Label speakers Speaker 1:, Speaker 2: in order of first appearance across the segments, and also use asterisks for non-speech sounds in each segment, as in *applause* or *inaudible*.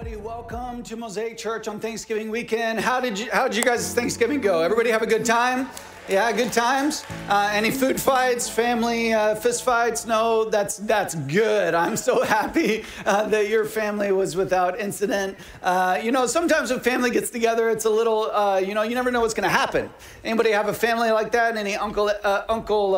Speaker 1: everybody. Welcome to Mosaic Church on Thanksgiving weekend. How did you how did you guys Thanksgiving go? Everybody have a good time? Yeah, good times. Uh, any food fights, family uh, fist fights? No, that's that's good. I'm so *laughs* happy uh, that your family was without incident. Uh, you know, sometimes when family gets together, it's a little. Uh, you know, you never know what's going to happen. Anybody have a family like that? Any uncle uh, Uncle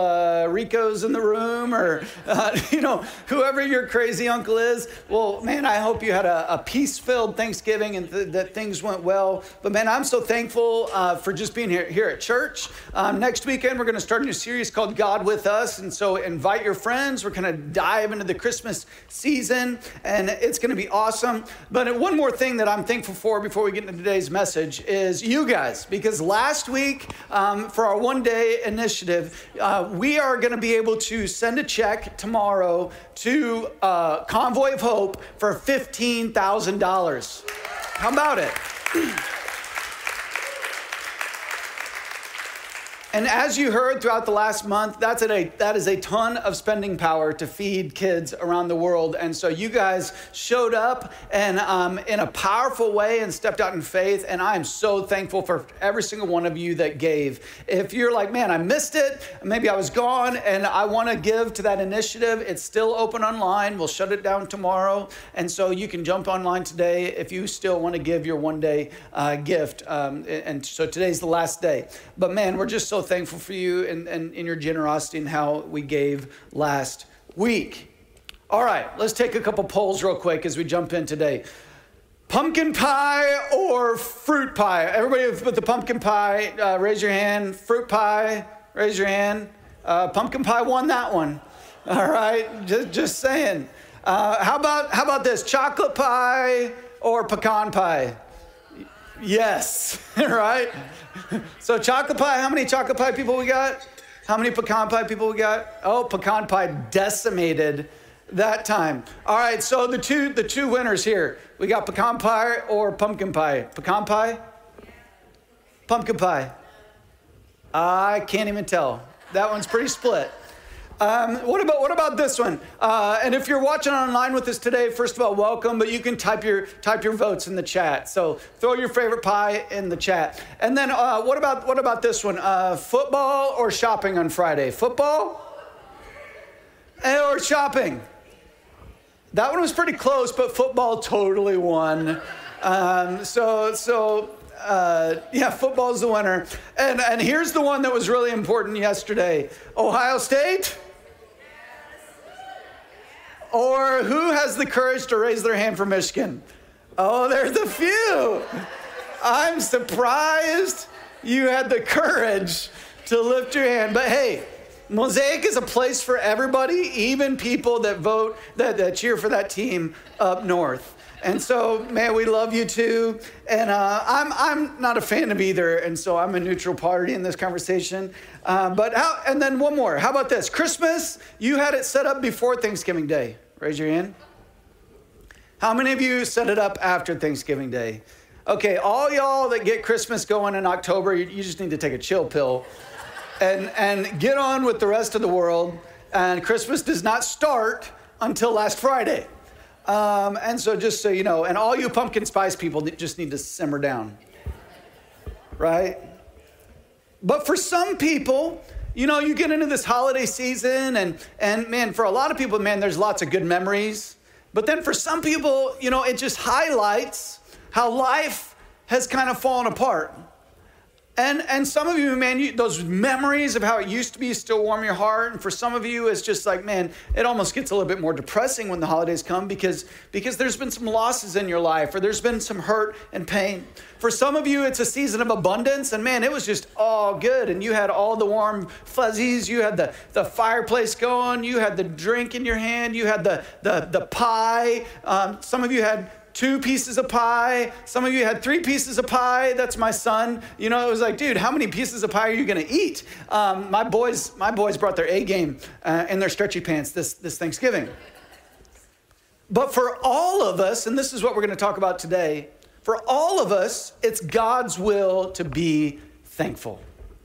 Speaker 1: Rico's in the room, or *laughs* you know, whoever your crazy uncle is. Well, man, I hope you had a, a peace-filled Thanksgiving and th- that things went well. But man, I'm so thankful for just being here here at church. Um, next weekend, we're going to start a new series called God with Us. And so invite your friends. We're going to dive into the Christmas season, and it's going to be awesome. But one more thing that I'm thankful for before we get into today's message is you guys, because last week, um, for our one day initiative, uh, we are going to be able to send a check tomorrow to uh, Convoy of Hope for $15,000. How about it? *clears throat* And as you heard throughout the last month, that's a, that is a ton of spending power to feed kids around the world. And so you guys showed up and um, in a powerful way and stepped out in faith. And I am so thankful for every single one of you that gave. If you're like, man, I missed it, maybe I was gone and I want to give to that initiative, it's still open online. We'll shut it down tomorrow. And so you can jump online today if you still want to give your one day uh, gift. Um, and so today's the last day. But man, we're just so thankful for you and, and, and your generosity and how we gave last week. All right, let's take a couple polls real quick as we jump in today. Pumpkin pie or fruit pie? Everybody with the pumpkin pie, uh, raise your hand. Fruit pie, raise your hand. Uh, pumpkin pie won that one. *laughs* All right, just, just saying. Uh, how about how about this? Chocolate pie or pecan pie? Yes, *laughs* right. *laughs* so chocolate pie, how many chocolate pie people we got? How many pecan pie people we got? Oh, pecan pie decimated that time. All right, so the two the two winners here. We got pecan pie or pumpkin pie. Pecan pie? Pumpkin pie. I can't even tell. That one's pretty split. Um, what about what about this one? Uh, and if you're watching online with us today, first of all, welcome. But you can type your type your votes in the chat. So throw your favorite pie in the chat. And then uh, what about what about this one? Uh, football or shopping on Friday? Football eh, or shopping? That one was pretty close, but football totally won. Um, so so uh, yeah, football's the winner. And, and here's the one that was really important yesterday Ohio State or who has the courage to raise their hand for Michigan? Oh, there's a few. I'm surprised you had the courage to lift your hand. But hey, Mosaic is a place for everybody, even people that vote, that, that cheer for that team up north. And so, man, we love you too. And uh, I'm, I'm not a fan of either. And so I'm a neutral party in this conversation. Uh, but how, and then one more. How about this? Christmas, you had it set up before Thanksgiving Day. Raise your hand. How many of you set it up after Thanksgiving Day? Okay, all y'all that get Christmas going in October, you, you just need to take a chill pill and, and get on with the rest of the world. And Christmas does not start until last Friday. Um, and so, just so you know, and all you pumpkin spice people just need to simmer down, right? But for some people, you know, you get into this holiday season, and, and man, for a lot of people, man, there's lots of good memories. But then for some people, you know, it just highlights how life has kind of fallen apart. And and some of you, man, you, those memories of how it used to be still warm your heart. And for some of you, it's just like, man, it almost gets a little bit more depressing when the holidays come because because there's been some losses in your life or there's been some hurt and pain. For some of you, it's a season of abundance, and man, it was just all good. And you had all the warm fuzzies, you had the, the fireplace going, you had the drink in your hand, you had the the, the pie. Um, some of you had two pieces of pie. Some of you had three pieces of pie. That's my son. You know, it was like, dude, how many pieces of pie are you gonna eat? Um, my boys, my boys brought their A game uh, and their stretchy pants this this Thanksgiving. But for all of us, and this is what we're gonna talk about today. For all of us, it's God's will to be thankful,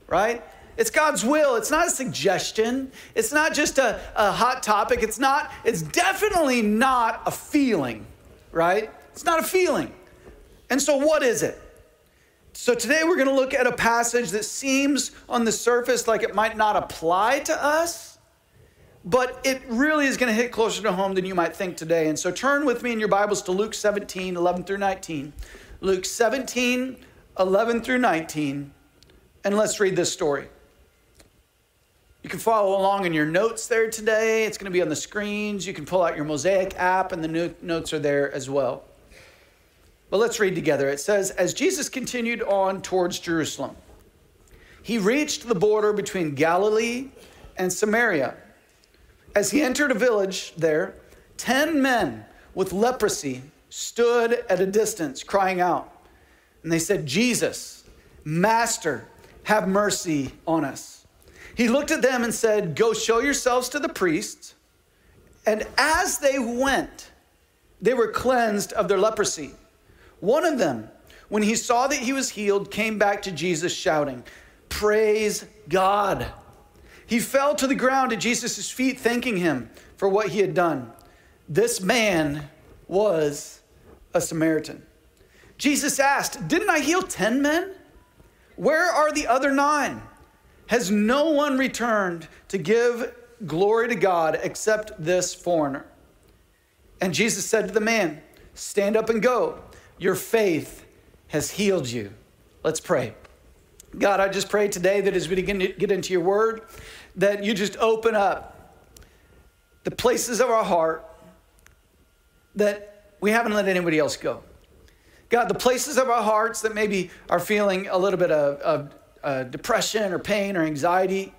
Speaker 1: right? It's God's will. It's not a suggestion. It's not just a, a hot topic. It's not, it's definitely not a feeling, right? It's not a feeling. And so, what is it? So, today we're going to look at a passage that seems on the surface like it might not apply to us, but it really is going to hit closer to home than you might think today. And so, turn with me in your Bibles to Luke 17 11 through 19. Luke 17 11 through 19. And let's read this story. You can follow along in your notes there today. It's going to be on the screens. You can pull out your Mosaic app, and the notes are there as well. But let's read together. It says, As Jesus continued on towards Jerusalem, he reached the border between Galilee and Samaria. As he entered a village there, ten men with leprosy stood at a distance crying out. And they said, Jesus, Master, have mercy on us. He looked at them and said, Go show yourselves to the priests. And as they went, they were cleansed of their leprosy. One of them, when he saw that he was healed, came back to Jesus shouting, Praise God. He fell to the ground at Jesus' feet, thanking him for what he had done. This man was a Samaritan. Jesus asked, Didn't I heal 10 men? Where are the other nine? Has no one returned to give glory to God except this foreigner? And Jesus said to the man, Stand up and go. Your faith has healed you. Let's pray. God, I just pray today that as we get into your word, that you just open up the places of our heart that we haven't let anybody else go. God, the places of our hearts that maybe are feeling a little bit of, of uh, depression or pain or anxiety.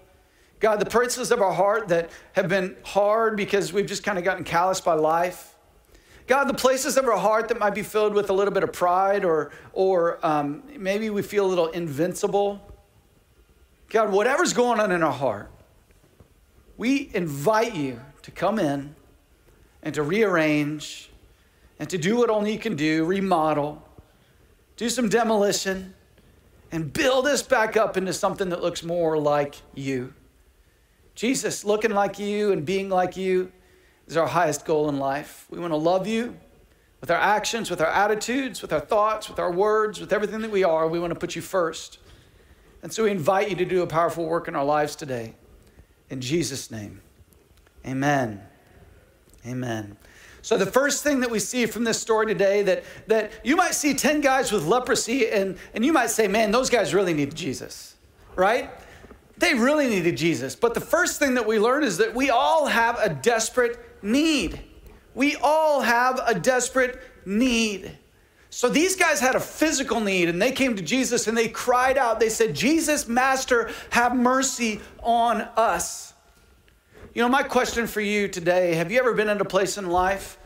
Speaker 1: God, the places of our heart that have been hard because we've just kind of gotten calloused by life. God, the places of our heart that might be filled with a little bit of pride or, or um, maybe we feel a little invincible. God, whatever's going on in our heart, we invite you to come in and to rearrange and to do what only you can do remodel, do some demolition, and build us back up into something that looks more like you. Jesus, looking like you and being like you is our highest goal in life. We want to love you with our actions, with our attitudes, with our thoughts, with our words, with everything that we are. We want to put you first. And so we invite you to do a powerful work in our lives today. In Jesus' name, amen. Amen. So the first thing that we see from this story today that that you might see 10 guys with leprosy and and you might say, "Man, those guys really need Jesus." Right? They really needed Jesus. But the first thing that we learn is that we all have a desperate need. We all have a desperate need. So these guys had a physical need and they came to Jesus and they cried out. They said, Jesus, Master, have mercy on us. You know, my question for you today have you ever been in a place in life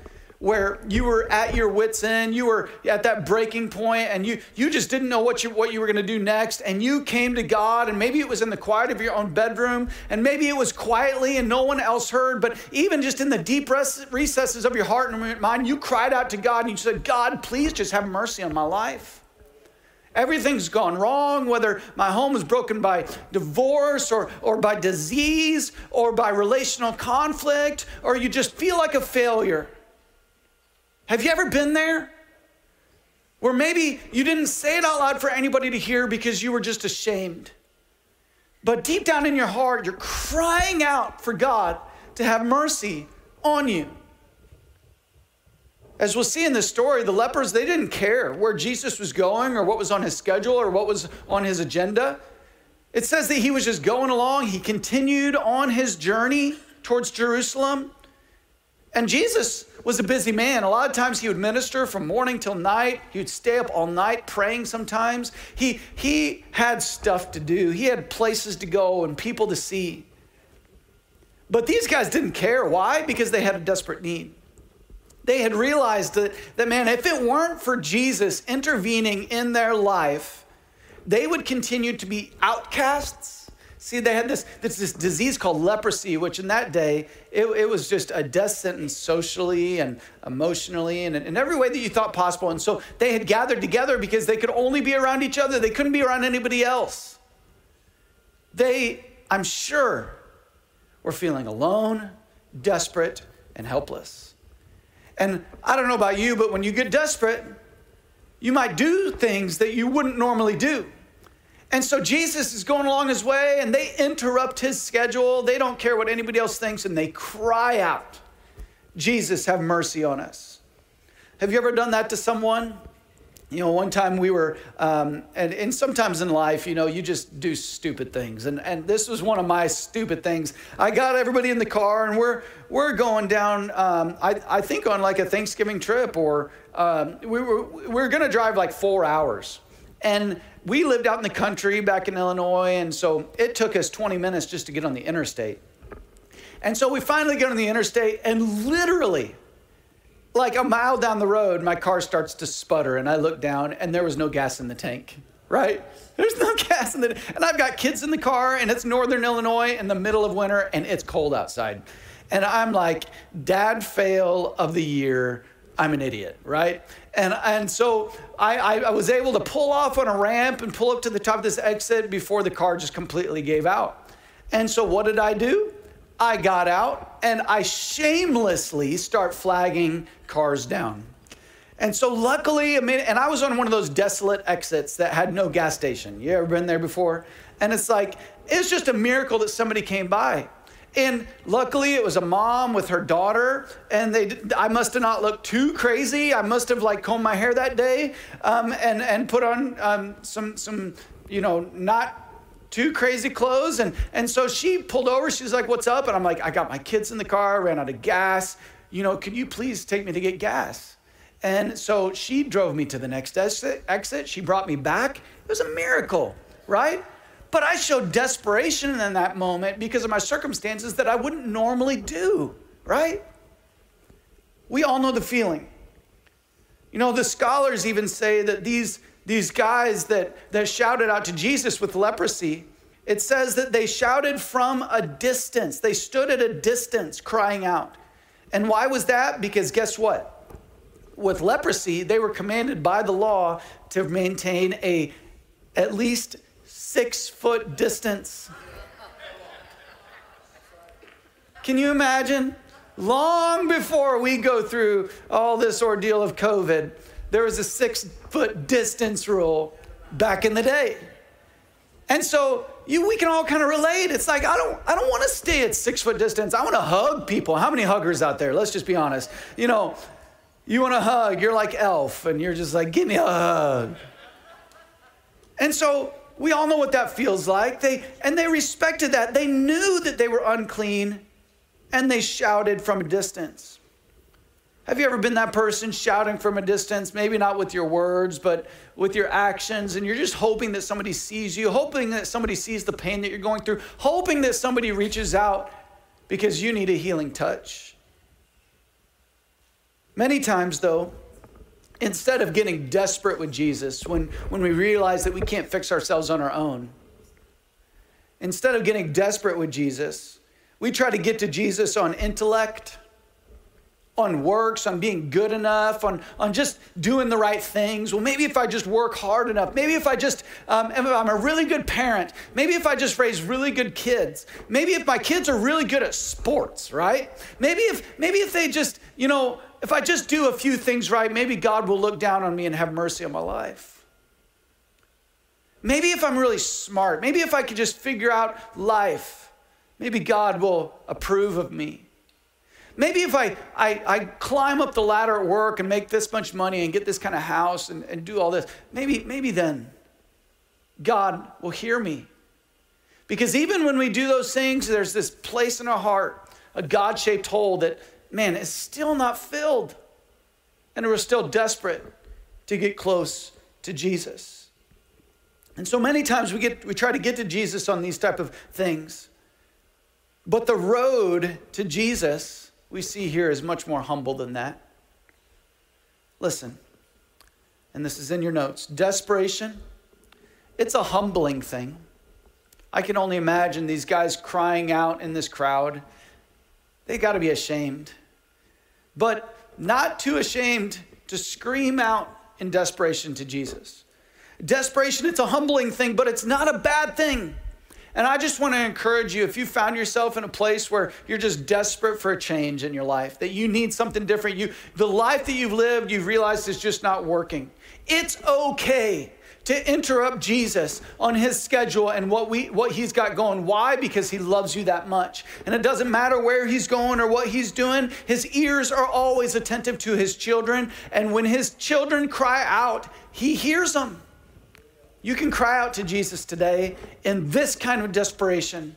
Speaker 1: where you were at your wits end, you were at that breaking point and you you just didn't know what you what you were going to do next and you came to God and maybe it was in the quiet of your own bedroom and maybe it was quietly and no one else heard, but even just in the deep recesses of your heart and mind, you cried out to God and you said, "God, please just have mercy on my life." Everything's gone wrong, whether my home is broken by divorce or, or by disease or by relational conflict, or you just feel like a failure. Have you ever been there? Where maybe you didn't say it out loud for anybody to hear because you were just ashamed. But deep down in your heart, you're crying out for God to have mercy on you. As we'll see in this story, the lepers, they didn't care where Jesus was going or what was on his schedule or what was on his agenda. It says that he was just going along. He continued on his journey towards Jerusalem. And Jesus, was a busy man. A lot of times he would minister from morning till night. He would stay up all night praying sometimes. He, he had stuff to do, he had places to go and people to see. But these guys didn't care. Why? Because they had a desperate need. They had realized that, that, man, if it weren't for Jesus intervening in their life, they would continue to be outcasts See, they had this, this, this disease called leprosy, which in that day, it, it was just a death sentence socially and emotionally and in every way that you thought possible. And so they had gathered together because they could only be around each other, they couldn't be around anybody else. They, I'm sure, were feeling alone, desperate, and helpless. And I don't know about you, but when you get desperate, you might do things that you wouldn't normally do. And so Jesus is going along his way and they interrupt his schedule. They don't care what anybody else thinks and they cry out, Jesus, have mercy on us. Have you ever done that to someone? You know, one time we were, um, and, and sometimes in life, you know, you just do stupid things. And, and this was one of my stupid things. I got everybody in the car, and we're, we're going down, um, I, I think, on like a Thanksgiving trip, or um, we were, we we're going to drive like four hours. And we lived out in the country back in Illinois, and so it took us 20 minutes just to get on the interstate. And so we finally get on the interstate, and literally, like a mile down the road, my car starts to sputter, and I look down, and there was no gas in the tank, right? There's no *laughs* gas in the and I've got kids in the car, and it's northern Illinois in the middle of winter, and it's cold outside. And I'm like, dad fail of the year. I'm an idiot, right? And, and so I, I, I was able to pull off on a ramp and pull up to the top of this exit before the car just completely gave out. And so what did I do? I got out and I shamelessly start flagging cars down. And so luckily, I mean, and I was on one of those desolate exits that had no gas station. You ever been there before? And it's like, it's just a miracle that somebody came by. And luckily, it was a mom with her daughter, and they. I must have not looked too crazy. I must have like combed my hair that day, um, and and put on um, some some you know not too crazy clothes, and and so she pulled over. She was like, "What's up?" And I'm like, "I got my kids in the car. Ran out of gas. You know, can you please take me to get gas?" And so she drove me to the next exit. She brought me back. It was a miracle, right? But I showed desperation in that moment because of my circumstances that I wouldn't normally do, right? We all know the feeling. You know, the scholars even say that these, these guys that, that shouted out to Jesus with leprosy, it says that they shouted from a distance. They stood at a distance crying out. And why was that? Because guess what? With leprosy, they were commanded by the law to maintain a at least six foot distance. Can you imagine? Long before we go through all this ordeal of COVID, there was a six foot distance rule back in the day. And so you, we can all kind of relate. It's like, I don't, I don't want to stay at six foot distance. I want to hug people. How many huggers out there? Let's just be honest. You know, you want to hug, you're like elf, and you're just like, give me a hug. And so we all know what that feels like. They and they respected that. They knew that they were unclean and they shouted from a distance. Have you ever been that person shouting from a distance, maybe not with your words, but with your actions, and you're just hoping that somebody sees you, hoping that somebody sees the pain that you're going through, hoping that somebody reaches out because you need a healing touch. Many times, though, instead of getting desperate with Jesus, when, when we realize that we can't fix ourselves on our own, instead of getting desperate with Jesus, we try to get to Jesus on intellect, on works, on being good enough, on, on just doing the right things. Well, maybe if I just work hard enough, maybe if I just, um, if I'm a really good parent, maybe if I just raise really good kids, maybe if my kids are really good at sports, right? Maybe if, maybe if they just, you know, if I just do a few things right, maybe God will look down on me and have mercy on my life. Maybe if I'm really smart, maybe if I could just figure out life, maybe God will approve of me. Maybe if I, I, I climb up the ladder at work and make this much money and get this kind of house and, and do all this, maybe, maybe then God will hear me. Because even when we do those things, there's this place in our heart a God shaped hole that, man, is still not filled. And we're still desperate to get close to Jesus. And so many times we get we try to get to Jesus on these type of things. But the road to Jesus we see here is much more humble than that. Listen. And this is in your notes. Desperation, it's a humbling thing. I can only imagine these guys crying out in this crowd they got to be ashamed, but not too ashamed to scream out in desperation to Jesus. Desperation, it's a humbling thing, but it's not a bad thing. And I just want to encourage you if you found yourself in a place where you're just desperate for a change in your life, that you need something different, you the life that you've lived, you've realized is just not working. It's okay to interrupt Jesus on his schedule and what we what he's got going. Why? Because he loves you that much. And it doesn't matter where he's going or what he's doing. His ears are always attentive to his children, and when his children cry out, he hears them. You can cry out to Jesus today in this kind of desperation.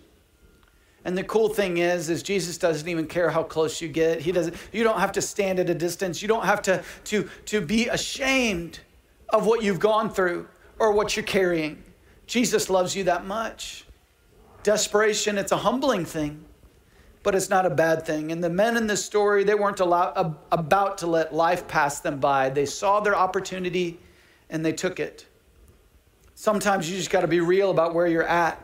Speaker 1: And the cool thing is, is Jesus doesn't even care how close you get. He doesn't, you don't have to stand at a distance. You don't have to, to, to be ashamed of what you've gone through or what you're carrying. Jesus loves you that much. Desperation, it's a humbling thing, but it's not a bad thing. And the men in this story, they weren't allowed, about to let life pass them by. They saw their opportunity and they took it. Sometimes you just got to be real about where you're at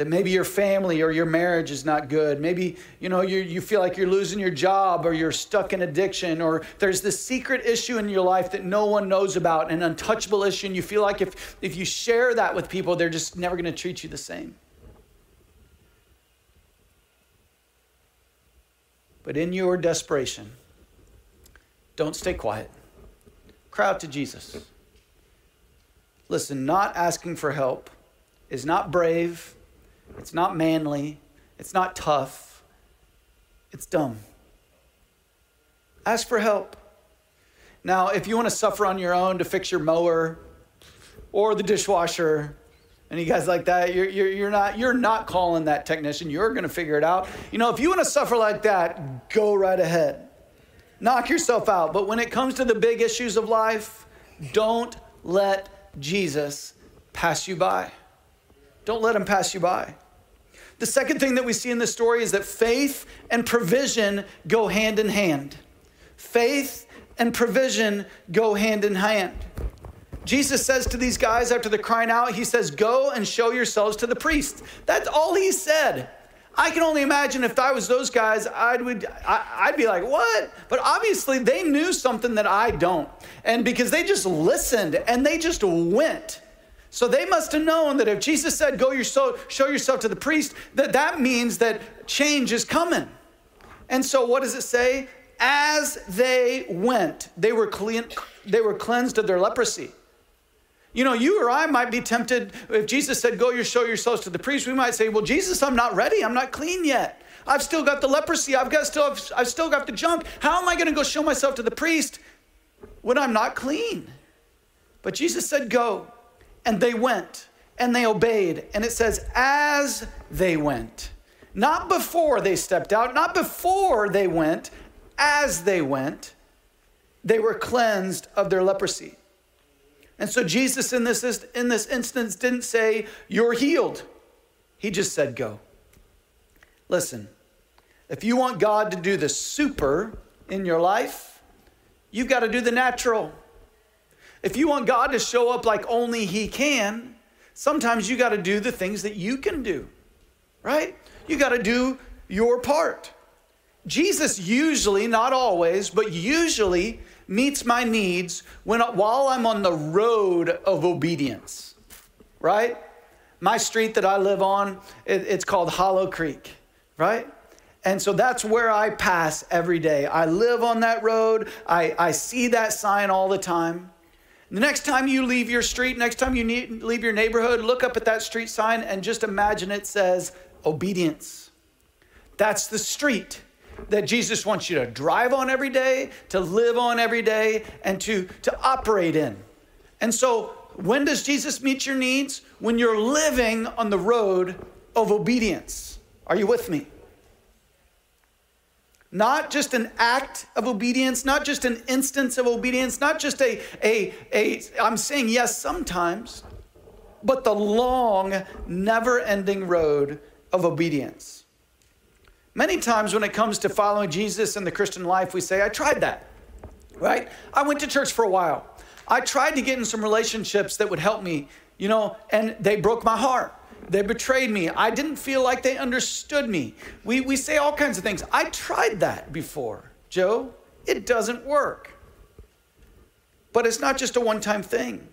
Speaker 1: that maybe your family or your marriage is not good. Maybe, you know, you, you feel like you're losing your job or you're stuck in addiction or there's this secret issue in your life that no one knows about, an untouchable issue. And you feel like if, if you share that with people, they're just never going to treat you the same. But in your desperation, don't stay quiet. Cry out to Jesus. Listen, not asking for help is not brave it's not manly. It's not tough. It's dumb. Ask for help. Now, if you want to suffer on your own to fix your mower or the dishwasher, any guys like that, you're, you're, you're, not, you're not calling that technician. You're going to figure it out. You know, if you want to suffer like that, go right ahead. Knock yourself out. But when it comes to the big issues of life, don't let Jesus pass you by. Don't let him pass you by. The second thing that we see in this story is that faith and provision go hand in hand. Faith and provision go hand in hand. Jesus says to these guys after the crying out, He says, Go and show yourselves to the priest. That's all He said. I can only imagine if I was those guys, I'd would I, would be like, what? But obviously they knew something that I don't, and because they just listened and they just went. So they must have known that if Jesus said, Go show yourself to the priest, that that means that change is coming. And so what does it say? As they went, they were, clean, they were cleansed of their leprosy. You know, you or I might be tempted, if Jesus said, Go, you show yourselves to the priest, we might say, Well, Jesus, I'm not ready. I'm not clean yet. I've still got the leprosy. I've, got still, I've, I've still got the junk. How am I going to go show myself to the priest when I'm not clean? But Jesus said, Go. And they went and they obeyed. And it says, as they went. Not before they stepped out, not before they went, as they went, they were cleansed of their leprosy. And so Jesus in this, in this instance didn't say, You're healed. He just said, Go. Listen, if you want God to do the super in your life, you've got to do the natural. If you want God to show up like only He can, sometimes you got to do the things that you can do, right? You got to do your part. Jesus usually, not always, but usually meets my needs when, while I'm on the road of obedience, right? My street that I live on, it, it's called Hollow Creek, right? And so that's where I pass every day. I live on that road. I, I see that sign all the time. The next time you leave your street, next time you need, leave your neighborhood, look up at that street sign and just imagine it says obedience. That's the street that Jesus wants you to drive on every day, to live on every day, and to, to operate in. And so, when does Jesus meet your needs? When you're living on the road of obedience. Are you with me? Not just an act of obedience, not just an instance of obedience, not just a, a, a I'm saying yes sometimes, but the long, never ending road of obedience. Many times when it comes to following Jesus in the Christian life, we say, I tried that, right? I went to church for a while. I tried to get in some relationships that would help me, you know, and they broke my heart. They betrayed me. I didn't feel like they understood me. We, we say all kinds of things. I tried that before, Joe. It doesn't work. But it's not just a one time thing.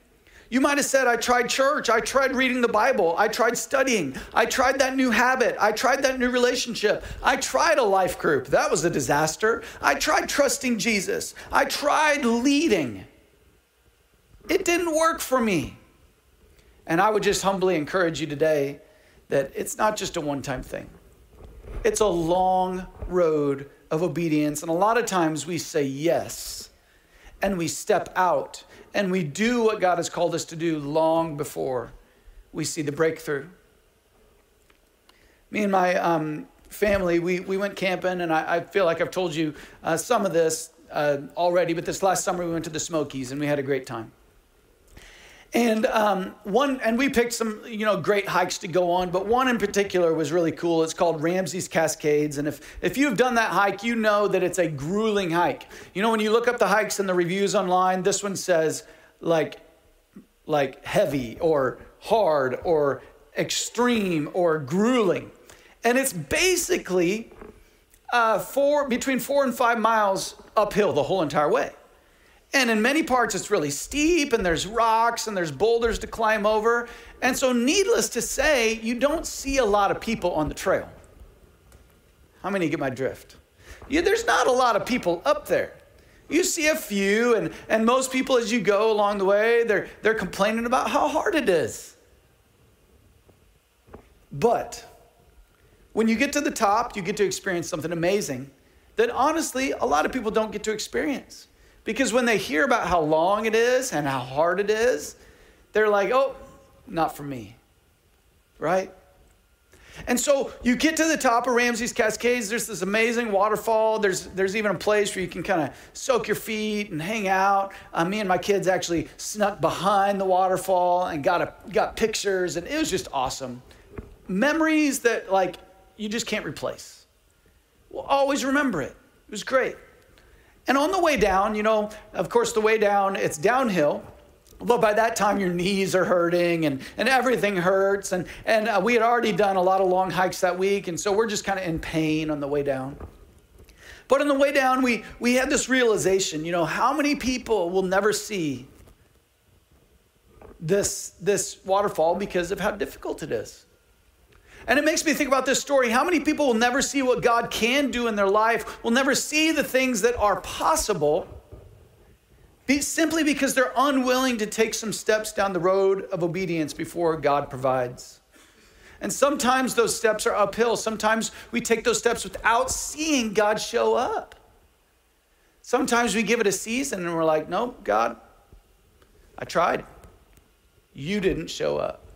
Speaker 1: You might have said, I tried church, I tried reading the Bible, I tried studying, I tried that new habit, I tried that new relationship, I tried a life group, that was a disaster. I tried trusting Jesus, I tried leading. It didn't work for me. And I would just humbly encourage you today that it's not just a one time thing, it's a long road of obedience. And a lot of times we say yes and we step out and we do what God has called us to do long before we see the breakthrough. Me and my um, family, we, we went camping, and I, I feel like I've told you uh, some of this uh, already, but this last summer we went to the Smokies and we had a great time. And um, one, and we picked some, you know, great hikes to go on, but one in particular was really cool. It's called Ramsey's Cascades, and if if you've done that hike, you know that it's a grueling hike. You know, when you look up the hikes and the reviews online, this one says like, like heavy or hard or extreme or grueling, and it's basically uh, four between four and five miles uphill the whole entire way. And in many parts, it's really steep, and there's rocks and there's boulders to climb over. And so, needless to say, you don't see a lot of people on the trail. How many get my drift? Yeah, there's not a lot of people up there. You see a few, and, and most people as you go along the way, they're, they're complaining about how hard it is. But when you get to the top, you get to experience something amazing that honestly, a lot of people don't get to experience. Because when they hear about how long it is and how hard it is, they're like, oh, not for me. Right? And so you get to the top of Ramsey's Cascades. There's this amazing waterfall. There's there's even a place where you can kind of soak your feet and hang out. Uh, me and my kids actually snuck behind the waterfall and got a, got pictures, and it was just awesome. Memories that like you just can't replace. We'll always remember it. It was great. And on the way down, you know, of course, the way down, it's downhill. But by that time, your knees are hurting and, and everything hurts. And, and uh, we had already done a lot of long hikes that week. And so we're just kind of in pain on the way down. But on the way down, we, we had this realization you know, how many people will never see this, this waterfall because of how difficult it is? And it makes me think about this story. How many people will never see what God can do in their life, will never see the things that are possible be, simply because they're unwilling to take some steps down the road of obedience before God provides? And sometimes those steps are uphill. Sometimes we take those steps without seeing God show up. Sometimes we give it a season and we're like, nope, God, I tried. You didn't show up.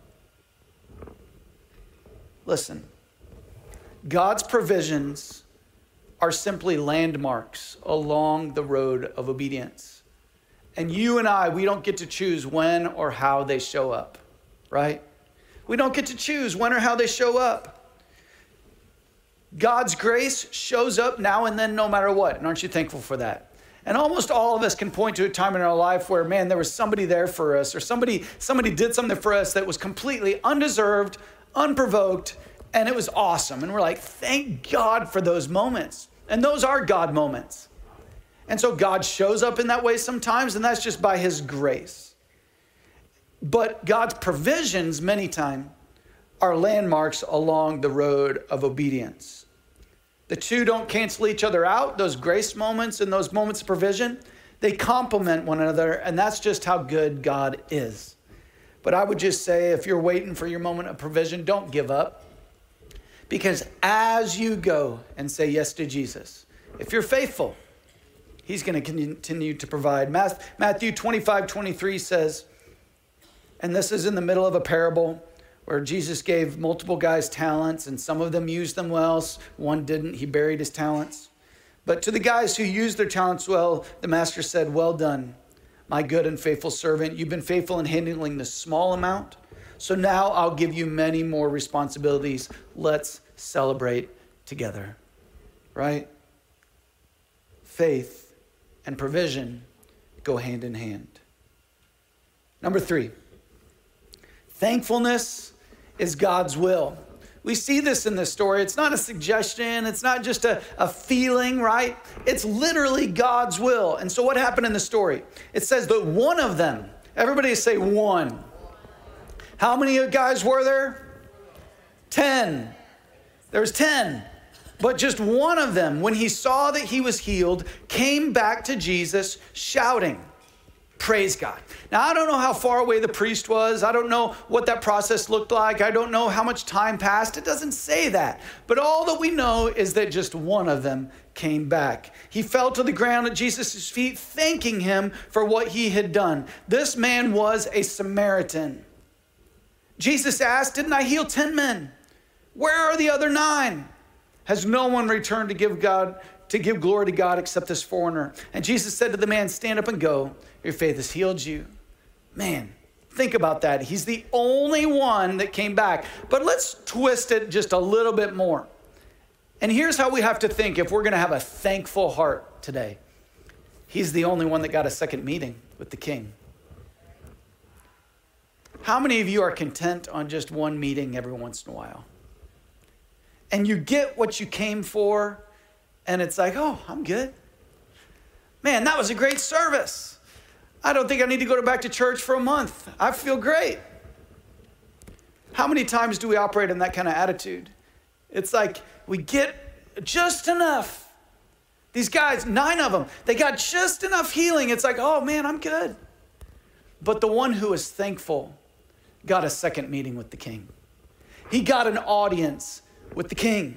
Speaker 1: Listen, God's provisions are simply landmarks along the road of obedience. And you and I, we don't get to choose when or how they show up, right? We don't get to choose when or how they show up. God's grace shows up now and then, no matter what. And aren't you thankful for that? And almost all of us can point to a time in our life where, man, there was somebody there for us, or somebody, somebody did something for us that was completely undeserved, unprovoked, and it was awesome. And we're like, thank God for those moments. And those are God moments. And so God shows up in that way sometimes, and that's just by His grace. But God's provisions, many times, are landmarks along the road of obedience. The two don't cancel each other out, those grace moments and those moments of provision. They complement one another, and that's just how good God is. But I would just say if you're waiting for your moment of provision, don't give up. Because as you go and say yes to Jesus, if you're faithful, He's going to continue to provide. Matthew 25, 23 says, and this is in the middle of a parable where Jesus gave multiple guys talents, and some of them used them well, one didn't. He buried his talents. But to the guys who used their talents well, the master said, Well done, my good and faithful servant. You've been faithful in handling the small amount. So now I'll give you many more responsibilities. Let's celebrate together. Right? Faith and provision go hand in hand. Number three, thankfulness is God's will. We see this in this story. It's not a suggestion, it's not just a, a feeling, right? It's literally God's will. And so, what happened in the story? It says that one of them, everybody say one. How many guys were there? 10. There was 10. But just one of them, when he saw that he was healed, came back to Jesus shouting. Praise God. Now, I don't know how far away the priest was. I don't know what that process looked like. I don't know how much time passed. It doesn't say that. But all that we know is that just one of them came back. He fell to the ground at Jesus' feet, thanking him for what he had done. This man was a Samaritan. Jesus asked, Didn't I heal 10 men? Where are the other nine? Has no one returned to give God to give glory to God except this foreigner? And Jesus said to the man, Stand up and go. Your faith has healed you. Man, think about that. He's the only one that came back. But let's twist it just a little bit more. And here's how we have to think if we're going to have a thankful heart today. He's the only one that got a second meeting with the king. How many of you are content on just one meeting every once in a while? And you get what you came for, and it's like, oh, I'm good. Man, that was a great service. I don't think I need to go back to church for a month. I feel great. How many times do we operate in that kind of attitude? It's like we get just enough. These guys, nine of them, they got just enough healing. It's like, oh man, I'm good. But the one who is thankful got a second meeting with the king, he got an audience with the king.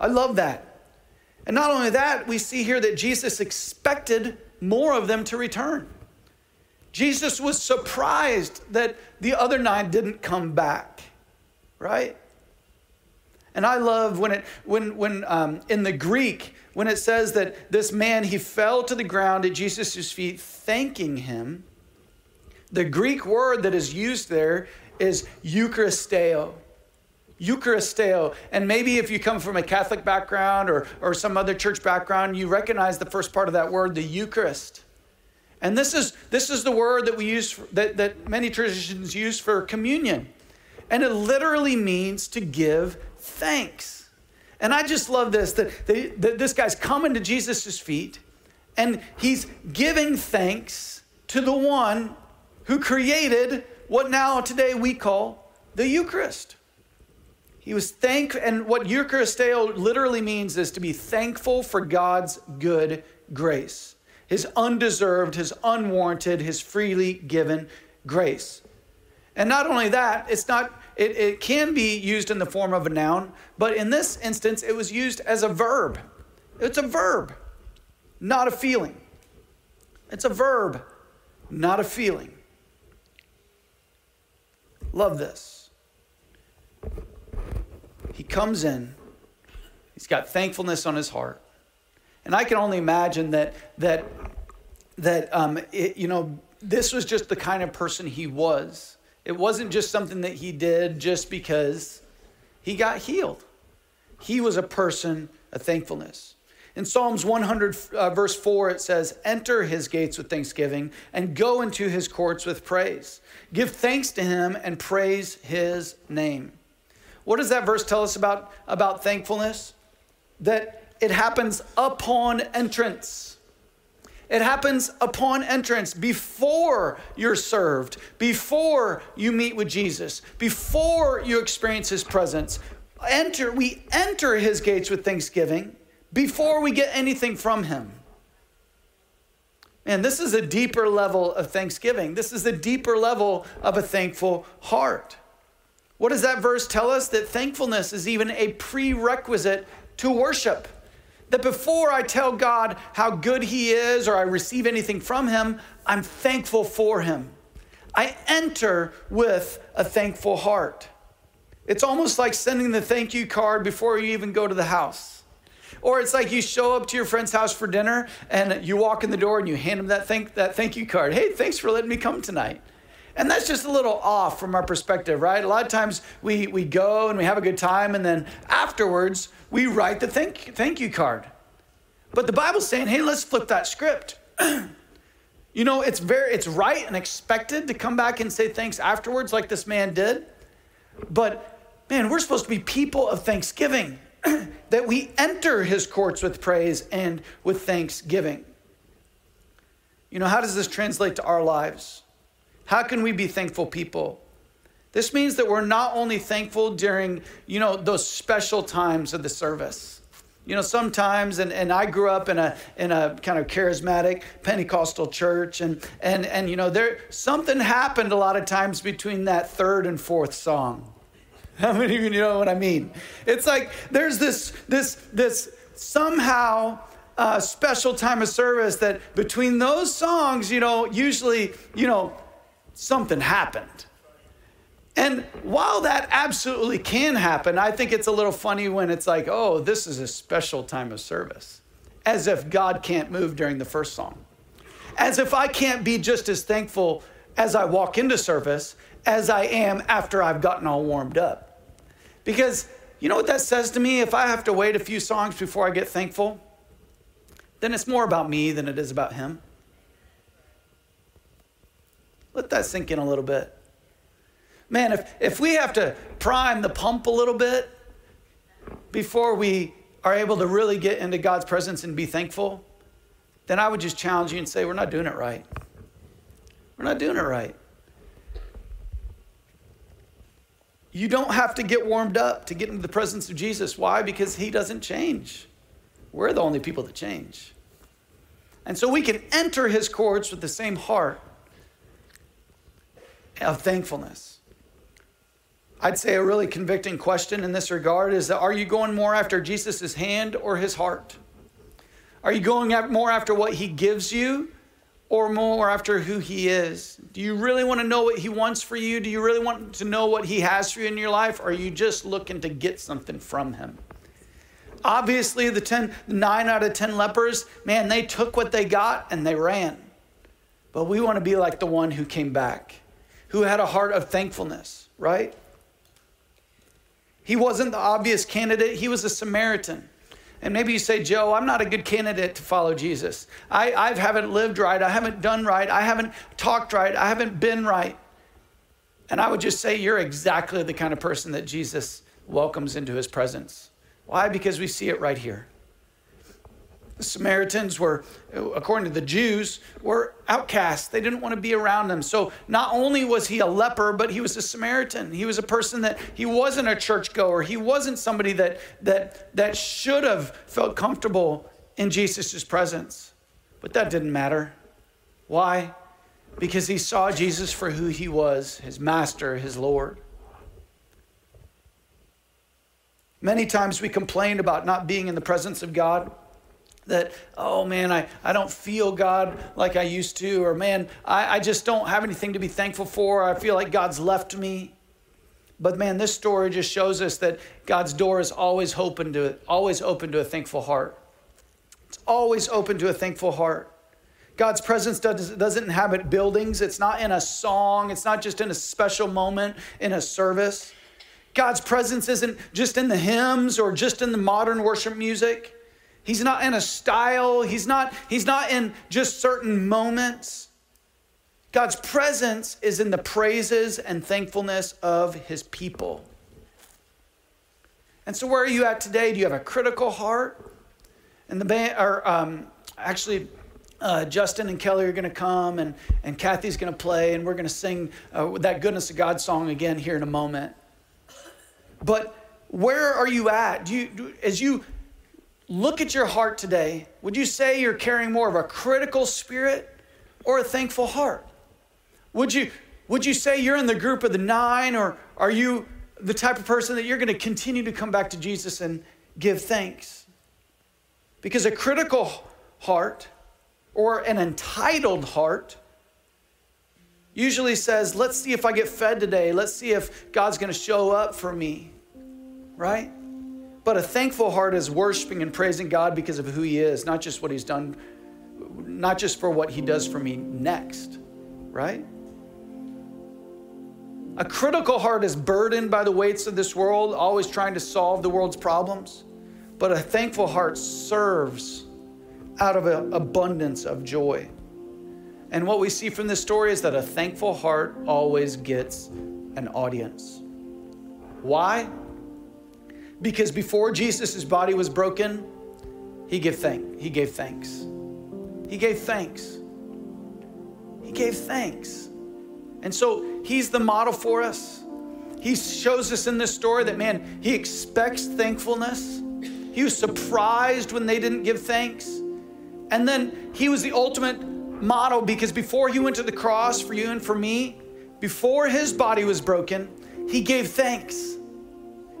Speaker 1: I love that. And not only that, we see here that Jesus expected more of them to return. Jesus was surprised that the other nine didn't come back, right? And I love when it when when um, in the Greek when it says that this man he fell to the ground at Jesus' feet, thanking him. The Greek word that is used there is Eucharisteo. Eucharisteo. And maybe if you come from a Catholic background or, or some other church background, you recognize the first part of that word, the Eucharist. And this is, this is the word that we use for, that, that many traditions use for communion. And it literally means to give thanks. And I just love this that, they, that this guy's coming to Jesus' feet and he's giving thanks to the one who created what now today we call the Eucharist. He was thank and what Eucharisteo literally means is to be thankful for God's good grace his undeserved, his unwarranted, his freely given grace. And not only that, it's not it, it can be used in the form of a noun, but in this instance it was used as a verb. It's a verb, not a feeling. It's a verb, not a feeling. Love this. He comes in, he's got thankfulness on his heart. And I can only imagine that that that um, it, you know this was just the kind of person he was. It wasn't just something that he did just because he got healed. He was a person of thankfulness. In Psalms 100, uh, verse 4, it says, Enter his gates with thanksgiving and go into his courts with praise. Give thanks to him and praise his name. What does that verse tell us about, about thankfulness? That it happens upon entrance. It happens upon entrance, before you're served, before you meet with Jesus, before you experience his presence. Enter, we enter his gates with thanksgiving before we get anything from him. And this is a deeper level of thanksgiving. This is a deeper level of a thankful heart. What does that verse tell us? That thankfulness is even a prerequisite to worship. That before I tell God how good He is or I receive anything from Him, I'm thankful for Him. I enter with a thankful heart. It's almost like sending the thank you card before you even go to the house. Or it's like you show up to your friend's house for dinner and you walk in the door and you hand them that thank, that thank you card. Hey, thanks for letting me come tonight. And that's just a little off from our perspective, right? A lot of times we, we go and we have a good time, and then afterwards we write the thank, thank you card. But the Bible's saying, hey, let's flip that script. *clears throat* you know, it's very it's right and expected to come back and say thanks afterwards, like this man did. But man, we're supposed to be people of thanksgiving, *clears throat* that we enter his courts with praise and with thanksgiving. You know, how does this translate to our lives? How can we be thankful people? This means that we're not only thankful during, you know, those special times of the service. You know, sometimes, and, and I grew up in a in a kind of charismatic Pentecostal church, and and and you know, there something happened a lot of times between that third and fourth song. *laughs* How many of you know what I mean? It's like there's this this this somehow uh, special time of service that between those songs, you know, usually you know something happened. And while that absolutely can happen, I think it's a little funny when it's like, oh, this is a special time of service, as if God can't move during the first song, as if I can't be just as thankful as I walk into service as I am after I've gotten all warmed up. Because you know what that says to me? If I have to wait a few songs before I get thankful, then it's more about me than it is about Him. Let that sink in a little bit. Man, if, if we have to prime the pump a little bit before we are able to really get into God's presence and be thankful, then I would just challenge you and say, We're not doing it right. We're not doing it right. You don't have to get warmed up to get into the presence of Jesus. Why? Because he doesn't change. We're the only people that change. And so we can enter his courts with the same heart of thankfulness. I'd say a really convicting question in this regard is that are you going more after Jesus' hand or his heart? Are you going more after what he gives you or more after who he is? Do you really want to know what he wants for you? Do you really want to know what he has for you in your life? Or are you just looking to get something from him? Obviously, the ten, nine 9 out of 10 lepers, man, they took what they got and they ran. But we want to be like the one who came back who had a heart of thankfulness, right? He wasn't the obvious candidate, he was a Samaritan. And maybe you say, Joe, I'm not a good candidate to follow Jesus. I, I haven't lived right. I haven't done right. I haven't talked right. I haven't been right. And I would just say, you're exactly the kind of person that Jesus welcomes into his presence. Why? Because we see it right here. The Samaritans were, according to the Jews, were outcasts. They didn't want to be around them. So not only was he a leper, but he was a Samaritan. He was a person that he wasn't a churchgoer. He wasn't somebody that that that should have felt comfortable in Jesus' presence. But that didn't matter. Why? Because he saw Jesus for who he was, his master, his Lord. Many times we complain about not being in the presence of God that oh man I, I don't feel god like i used to or man I, I just don't have anything to be thankful for i feel like god's left me but man this story just shows us that god's door is always open to always open to a thankful heart it's always open to a thankful heart God's presence does, doesn't inhabit buildings. It's not in a song. It's not just in a special moment in a service. God's presence isn't just in the hymns or just in the modern worship music. He's not in a style. He's not, he's not in just certain moments. God's presence is in the praises and thankfulness of his people. And so, where are you at today? Do you have a critical heart? And the band, or um, actually, uh, Justin and Kelly are going to come, and, and Kathy's going to play, and we're going to sing uh, that Goodness of God song again here in a moment. But where are you at? Do you, do, as you look at your heart today. Would you say you're carrying more of a critical spirit or a thankful heart? Would you, would you say you're in the group of the nine, or are you the type of person that you're going to continue to come back to Jesus and give thanks? Because a critical heart or an entitled heart usually says, Let's see if I get fed today. Let's see if God's going to show up for me, right? But a thankful heart is worshiping and praising God because of who He is, not just what He's done, not just for what He does for me next, right? A critical heart is burdened by the weights of this world, always trying to solve the world's problems. But a thankful heart serves out of an abundance of joy. And what we see from this story is that a thankful heart always gets an audience. Why? Because before Jesus' body was broken, he gave thank he gave thanks. He gave thanks. He gave thanks. And so he's the model for us. He shows us in this story that man, he expects thankfulness. He was surprised when they didn't give thanks. And then he was the ultimate model because before he went to the cross for you and for me, before his body was broken, he gave thanks.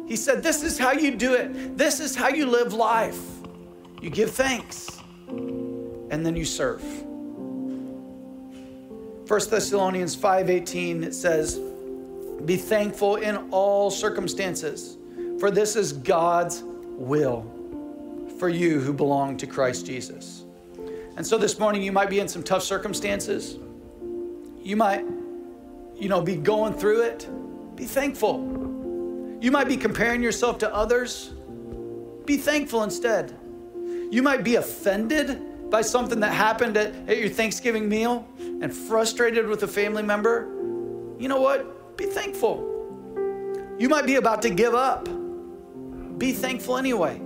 Speaker 1: He said, This is how you do it. This is how you live life. You give thanks and then you serve. 1 Thessalonians 5:18 it says, "Be thankful in all circumstances, for this is God's will for you who belong to Christ Jesus." And so this morning you might be in some tough circumstances. You might you know be going through it. Be thankful. You might be comparing yourself to others. Be thankful instead. You might be offended by something that happened at, at your Thanksgiving meal and frustrated with a family member. You know what? Be thankful. You might be about to give up. Be thankful anyway.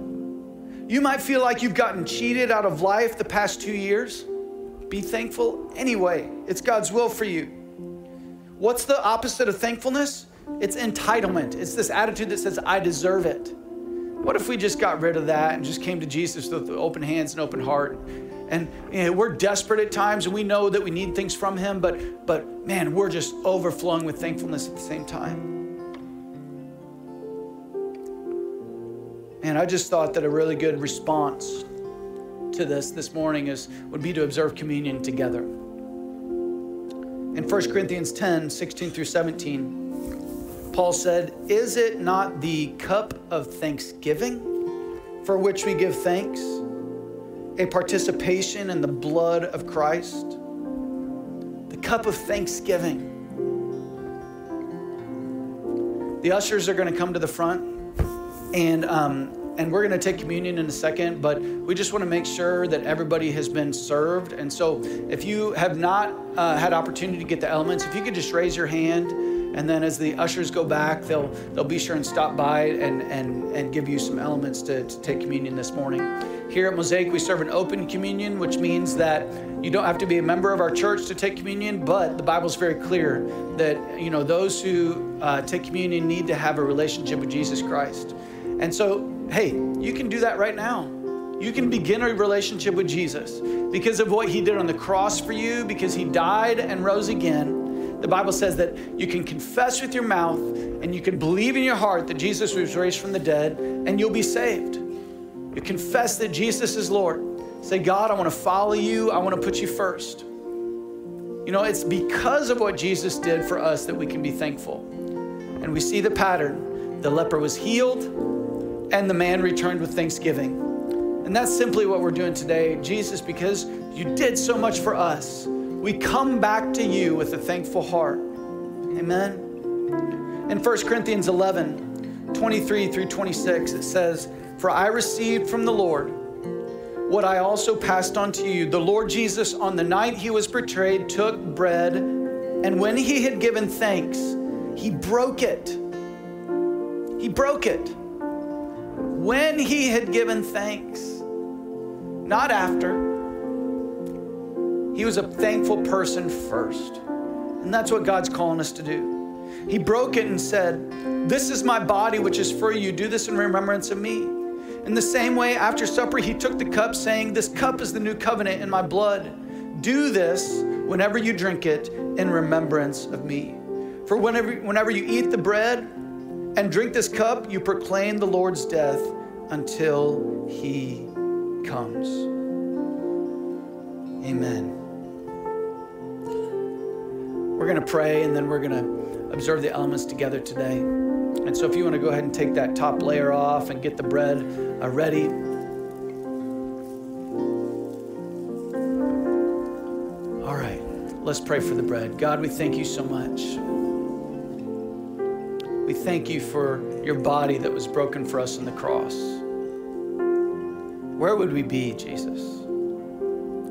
Speaker 1: You might feel like you've gotten cheated out of life the past two years. Be thankful anyway. It's God's will for you. What's the opposite of thankfulness? It's entitlement. It's this attitude that says, I deserve it. What if we just got rid of that and just came to Jesus with open hands and open heart? And you know, we're desperate at times and we know that we need things from Him, but, but man, we're just overflowing with thankfulness at the same time. And I just thought that a really good response to this this morning is would be to observe communion together. In 1 Corinthians 10 16 through 17, Paul said, Is it not the cup of thanksgiving for which we give thanks? A participation in the blood of Christ? The cup of thanksgiving. The ushers are going to come to the front, and um, and we're going to take communion in a second, but we just want to make sure that everybody has been served. And so if you have not uh, had opportunity to get the elements, if you could just raise your hand and then as the ushers go back, they'll they'll be sure and stop by and and and give you some elements to, to take communion this morning. Here at Mosaic, we serve an open communion, which means that you don't have to be a member of our church to take communion, but the Bible is very clear that you know those who uh, take communion need to have a relationship with Jesus Christ. And so, hey, you can do that right now. You can begin a relationship with Jesus because of what he did on the cross for you, because he died and rose again. The Bible says that you can confess with your mouth and you can believe in your heart that Jesus was raised from the dead and you'll be saved. You confess that Jesus is Lord. Say, God, I want to follow you. I want to put you first. You know, it's because of what Jesus did for us that we can be thankful. And we see the pattern. The leper was healed, and the man returned with thanksgiving. And that's simply what we're doing today. Jesus, because you did so much for us, we come back to you with a thankful heart. Amen. In 1 Corinthians 11, 23 through 26, it says, For I received from the Lord what I also passed on to you. The Lord Jesus, on the night he was betrayed, took bread, and when he had given thanks, he broke it. He broke it when he had given thanks, not after. He was a thankful person first. And that's what God's calling us to do. He broke it and said, This is my body, which is for you. Do this in remembrance of me. In the same way, after supper, he took the cup, saying, This cup is the new covenant in my blood. Do this whenever you drink it in remembrance of me. For whenever, whenever you eat the bread and drink this cup, you proclaim the Lord's death until he comes. Amen. We're going to pray and then we're going to observe the elements together today. And so, if you want to go ahead and take that top layer off and get the bread uh, ready. All right, let's pray for the bread. God, we thank you so much. We thank you for your body that was broken for us on the cross. Where would we be, Jesus,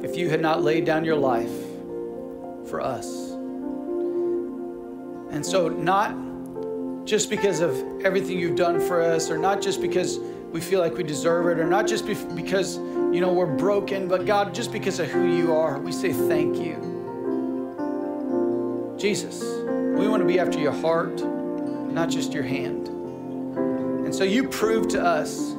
Speaker 1: if you had not laid down your life for us? And so, not just because of everything you've done for us, or not just because we feel like we deserve it, or not just because, you know, we're broken, but God, just because of who you are, we say thank you. Jesus, we want to be after your heart not just your hand. And so you proved to us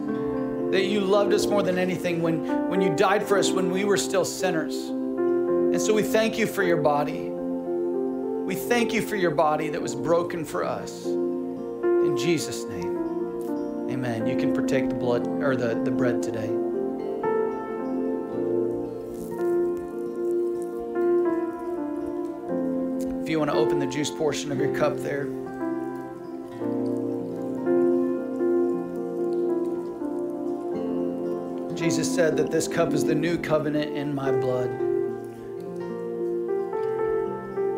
Speaker 1: that you loved us more than anything when, when you died for us when we were still sinners. And so we thank you for your body. We thank you for your body that was broken for us. In Jesus' name, amen. You can partake the blood or the, the bread today. If you want to open the juice portion of your cup there, Jesus said that this cup is the new covenant in my blood.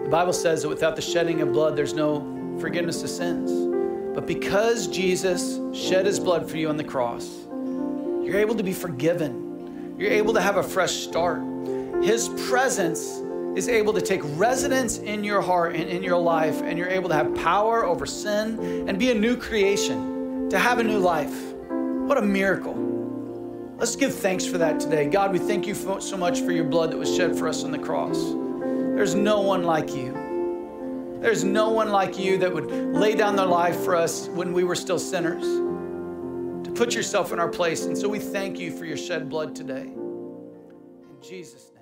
Speaker 1: The Bible says that without the shedding of blood, there's no forgiveness of sins. But because Jesus shed his blood for you on the cross, you're able to be forgiven. You're able to have a fresh start. His presence is able to take residence in your heart and in your life, and you're able to have power over sin and be a new creation, to have a new life. What a miracle. Let's give thanks for that today. God, we thank you so much for your blood that was shed for us on the cross. There's no one like you. There's no one like you that would lay down their life for us when we were still sinners, to put yourself in our place. And so we thank you for your shed blood today. In Jesus' name.